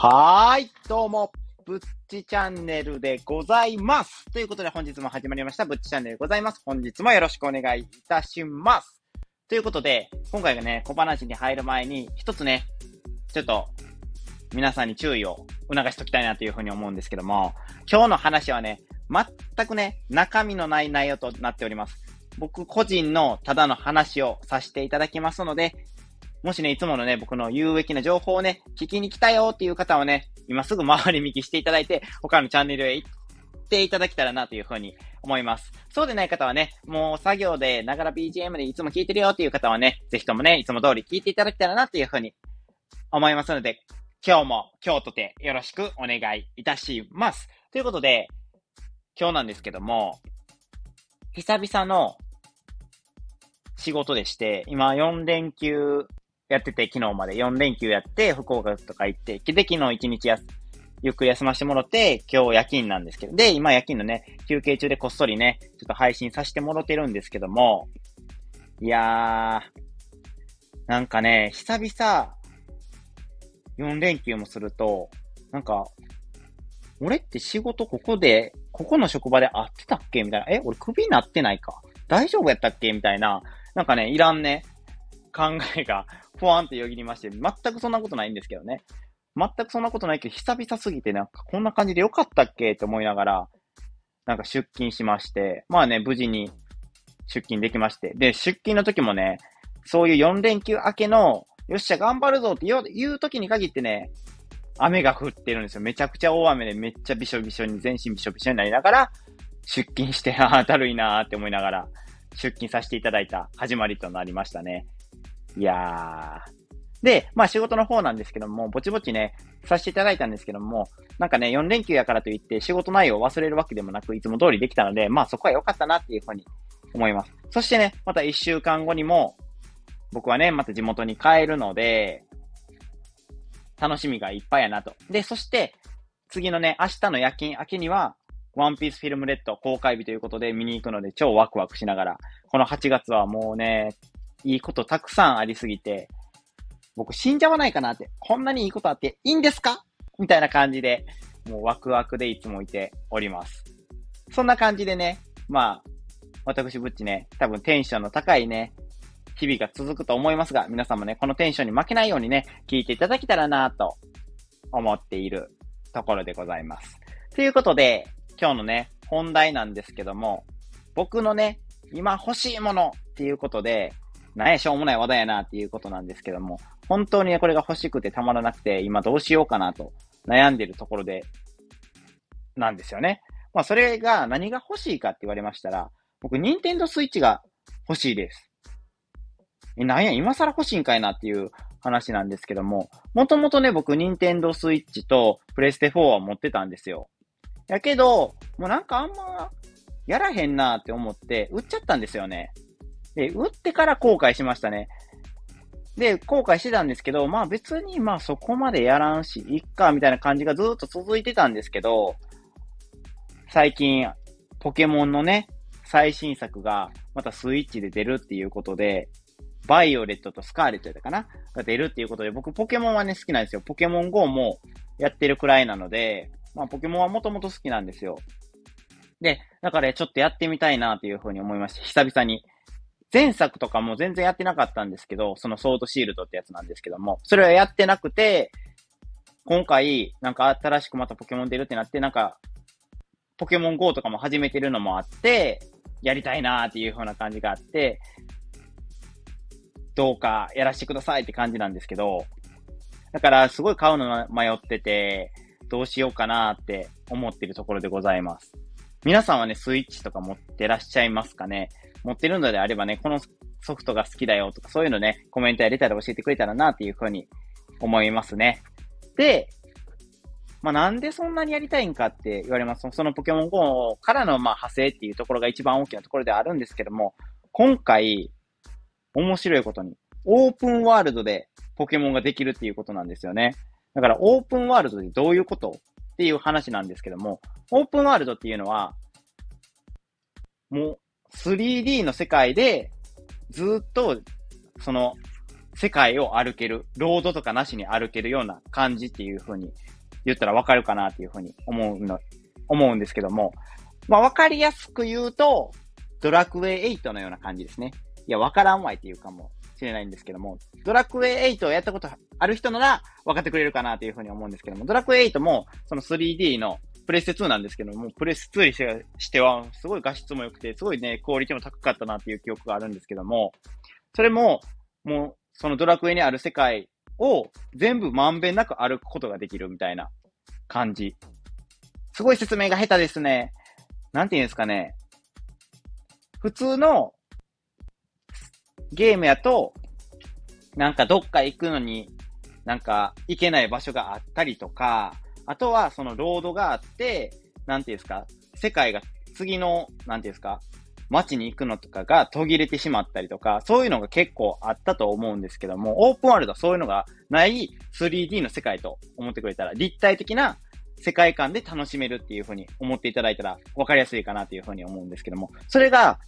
はーい、どうも、ぶっちチャンネルでございます。ということで本日も始まりました、ぶっちチャンネルでございます。本日もよろしくお願いいたします。ということで、今回がね、小話に入る前に、一つね、ちょっと、皆さんに注意を促しときたいなというふうに思うんですけども、今日の話はね、全くね、中身のない内容となっております。僕個人のただの話をさせていただきますので、もしね、いつものね、僕の有益な情報をね、聞きに来たよっていう方はね、今すぐ回り見聞していただいて、他のチャンネルへ行っていただけたらなというふうに思います。そうでない方はね、もう作業で、ながら BGM でいつも聞いてるよっていう方はね、ぜひともね、いつも通り聞いていただけたらなというふうに思いますので、今日も今日とてよろしくお願いいたします。ということで、今日なんですけども、久々の仕事でして、今4連休やってて、昨日まで。4連休やって、福岡とか行って、で、昨日1日やす、ゆっくり休ませてもらって、今日夜勤なんですけど、で、今夜勤のね、休憩中でこっそりね、ちょっと配信させてもらってるんですけども、いやー、なんかね、久々、4連休もすると、なんか、俺って仕事ここで、ここの職場で会ってたっけ？みたいな。え、俺クビになってないか？大丈夫やったっけ？みたいな。なんかね、いらんね、考えがふわんってよぎりまして、全くそんなことないんですけどね。全くそんなことないけど、久々すぎてなんかこんな感じでよかったっけって思いながら、なんか出勤しまして、まあね、無事に出勤できまして。で、出勤の時もね、そういう4連休明けの、よっしゃ、頑張るぞって言う時に限ってね、雨が降ってるんですよ。めちゃくちゃ大雨でめっちゃびしょびしょに、全身びしょびしょになりながら、出勤して、ああ、だるいなーって思いながら、出勤させていただいた始まりとなりましたね。いやー。で、まあ仕事の方なんですけども、ぼちぼちね、させていただいたんですけども、なんかね、4連休やからといって仕事内容を忘れるわけでもなく、いつも通りできたので、まあそこは良かったなっていうふうに思います。そしてね、また1週間後にも、僕はね、また地元に帰るので、楽しみがいっぱいやなと。で、そして、次のね、明日の夜勤明けには、ワンピースフィルムレッド公開日ということで見に行くので超ワクワクしながら、この8月はもうね、いいことたくさんありすぎて、僕死んじゃわないかなって、こんなにいいことあっていいんですか？みたいな感じで、もうワクワクでいつもいております。そんな感じでね、まあ、私ぶっちね、多分テンションの高いね、日々が続くと思いますが、皆さんもね、このテンションに負けないようにね、聞いていただけたらなと思っているところでございます。ということで、今日のね、本題なんですけども、僕のね、今欲しいものっていうことで、なんやしょうもない話題やなっていうことなんですけども、本当にね、これが欲しくてたまらなくて、今どうしようかなと悩んでるところで、なんですよね。まあ、それが何が欲しいかって言われましたら、僕、ニンテンドスイッチが欲しいです。え、なんや、今更欲しいんかいなっていう話なんですけども、もともとね、僕、ニンテンドスイッチとプレステ4は持ってたんですよ。やけど、もうなんかあんま、やらへんなって思って、売っちゃったんですよね。で、打ってから後悔しましたね。で、後悔してたんですけど、まあ別にまあそこまでやらんし、いっか、みたいな感じがずっと続いてたんですけど、最近、ポケモンのね、最新作がまたスイッチで出るっていうことで、バイオレットとスカーレットやったかな？が出るっていうことで、僕ポケモンはね好きなんですよ。ポケモン GO もやってるくらいなので、まあポケモンはもともと好きなんですよ。で、だからちょっとやってみたいなっていうふうに思いました。久々に。前作とかも全然やってなかったんですけど、そのソードシールドってやつなんですけども、それはやってなくて、今回、なんか新しくまたポケモン出るってなって、なんか、ポケモン GO とかも始めてるのもあって、やりたいなーっていう風な感じがあって、どうかやらせてくださいって感じなんですけど、だからすごい買うの迷ってて、どうしようかなって思ってるところでございます。皆さんはね、スイッチとか持ってらっしゃいますかね？持ってるのであればね、このソフトが好きだよとか、そういうのね、コメントやれたら教えてくれたらなっていうふうに思いますね。で、まあ、なんでそんなにやりたいんかって言われます。そのポケモン GO からのまあ派生っていうところが一番大きなところであるんですけども、今回、面白いことに、オープンワールドでポケモンができるっていうことなんですよね。だからオープンワールドでどういうことっていう話なんですけども、オープンワールドっていうのは、もう 3D の世界で、ずっと、その、世界を歩ける、ロードとかなしに歩けるような感じっていう風に言ったらわかるかなっていう風に思うの、思うんですけども、まあわかりやすく言うと、ドラクエ8のような感じですね。いや、わからんわいっていうかもうしれないんですけども、ドラクエ8をやったことある人なら分かってくれるかなというふうに思うんですけども、ドラクエ8もその 3D のプレステ2なんですけども、プレステ2にしてはすごい画質も良くて、すごいね、クオリティも高かったなっていう記憶があるんですけども、それも、もう、そのドラクエにある世界を全部まんべんなく歩くことができるみたいな感じ。すごい説明が下手ですね。なんて言うんですかね。普通のゲームやと、なんかどっか行くのに、なんか行けない場所があったりとか、あとはそのロードがあって、なんていうんですか、世界が次の、なんていうんですか、街に行くのとかが途切れてしまったりとか、そういうのが結構あったと思うんですけども、オープンワールドはそういうのがない 3D の世界と思ってくれたら、立体的な世界観で楽しめるっていう風に思っていただいたら分かりやすいかなという風に思うんですけども、それが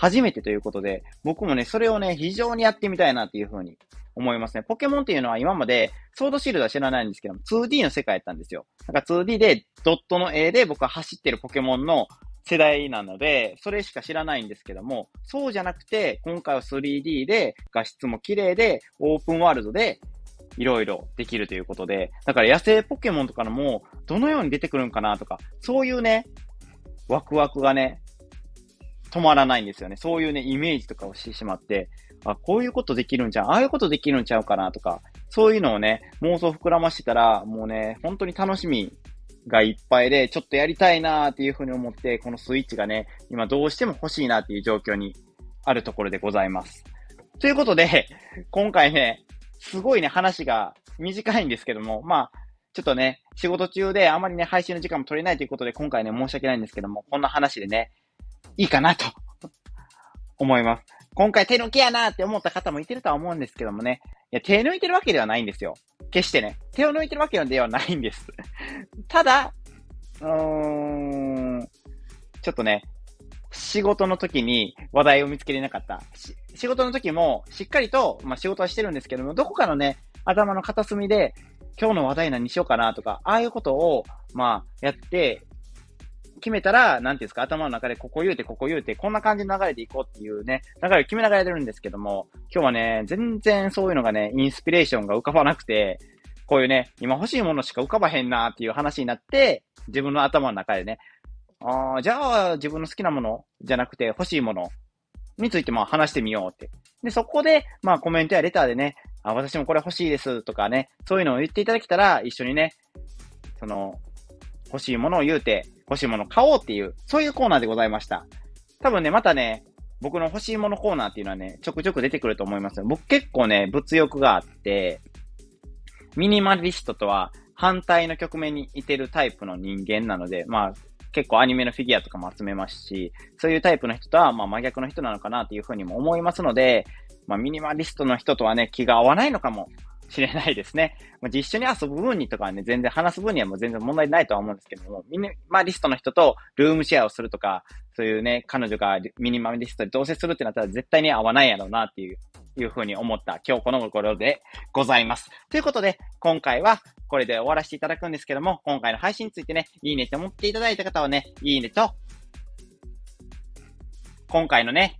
初めてということで、僕もね、それをね、非常にやってみたいなっていう風に思いますね。ポケモンっていうのは今まで、ソードシールドは知らないんですけども、2D の世界やったんですよ。だから 2D で、ドットの絵で僕は走ってるポケモンの世代なので、それしか知らないんですけども、そうじゃなくて、今回は 3D で、画質も綺麗で、オープンワールドで、いろいろできるということで、だから野生ポケモンとかのも、どのように出てくるんかなとか、そういうね、ワクワクがね、止まらないんですよね。そういうね、イメージとかをしてしまって、あ、こういうことできるんちゃうああいうことできるんちゃうかなとか、そういうのをね、妄想膨らましてたら、もうね、本当に楽しみがいっぱいで、ちょっとやりたいなーっていうふうに思って、このスイッチがね、今どうしても欲しいなっていう状況にあるところでございます。ということで、今回ね、すごいね、話が短いんですけども、まあ、ちょっとね、仕事中であまりね、配信の時間も取れないということで、今回ね、申し訳ないんですけども、こんな話でね、いいかなと思います。今回手抜きやなって思った方もいてるとは思うんですけどもね。いや、手抜いてるわけではないんですよ。決してね。手を抜いてるわけではないんです。ただ、うーん、ちょっとね、仕事の時に話題を見つけれなかった。仕事の時もしっかりと、まあ、仕事はしてるんですけども、どこかのね、頭の片隅で、今日の話題何しようかなとか、ああいうことを、まあ、やって、決めたら、なんていうんですか、頭の中でここ言うて、ここ言うて、こんな感じの流れでいこうっていうね、流れを決めながらやってるんですけども、今日はね、全然そういうのがね、インスピレーションが浮かばなくて、こういうね、今欲しいものしか浮かばへんなっていう話になって、自分の頭の中でね、ああ、じゃあ自分の好きなものじゃなくて欲しいものについてまあ話してみようって。で、そこで、まあコメントやレターでね、あ、私もこれ欲しいですとかね、そういうのを言っていただけたら、一緒にね、その、欲しいものを言うて、欲しいもの買おうっていう、そういうコーナーでございました。多分ね、またね、僕の欲しいものコーナーっていうのはね、ちょくちょく出てくると思います僕結構ね、物欲があって、ミニマリストとは反対の局面にいてるタイプの人間なので、まあ、結構アニメのフィギュアとかも集めますし、そういうタイプの人とは、まあ真逆の人なのかなというふうにも思いますので、まあミニマリストの人とはね、気が合わないのかもしれないですね。まあ、実緒に遊ぶ分にとかはね、全然話す分にはもう全然問題ないとは思うんですけども、ミニマリストの人とルームシェアをするとか、そういうね、彼女がミニマリストで同棲するってなったら絶対に合わないやろうなっていう、いうふうに思った今日この頃でございます。ということで、今回はこれで終わらせていただくんですけども、今回の配信についてね、いいねって思っていただいた方はね、いいねと、今回のね、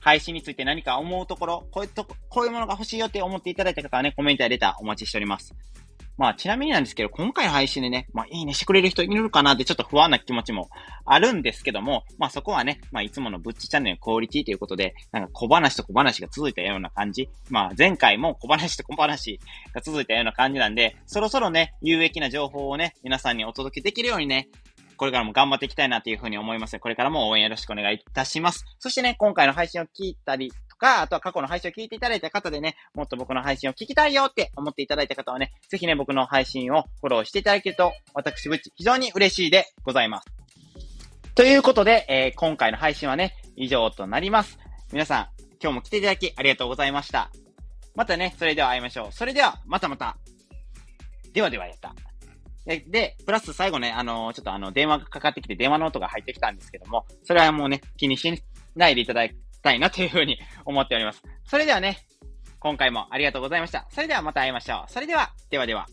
配信について何か思うところ、こういうとこ、こういうものが欲しいよって思っていただいた方はね、コメントやレターお待ちしております。まあ、ちなみになんですけど、今回の配信でね、まあ、いいねしてくれる人いるかなってちょっと不安な気持ちもあるんですけども、まあ、そこはね、まあ、いつものブッチチャンネルのクオリティということで、なんか小話と小話が続いたような感じ。まあ、前回も小話と小話が続いたような感じなんで、そろそろね、有益な情報をね、皆さんにお届けできるようにね、これからも頑張っていきたいなというふうに思いますこれからも応援よろしくお願いいたします。そしてね、今回の配信を聞いたりとか、あとは過去の配信を聞いていただいた方でね、もっと僕の配信を聞きたいよって思っていただいた方はね、ぜひね、僕の配信をフォローしていただけると、私、ぶっち、非常に嬉しいでございます。ということで、えー、今回の配信はね、以上となります。皆さん、今日も来ていただきありがとうございました。またね、それでは会いましょう。それでは、またまた。ではではやった。で、プラス最後ね、あの、ちょっとあの、電話がかかってきて電話の音が入ってきたんですけども、それはもうね、気にしないでいただきたいなというふうに 思っております。それではね、今回もありがとうございました。それではまた会いましょう。それでは、ではでは。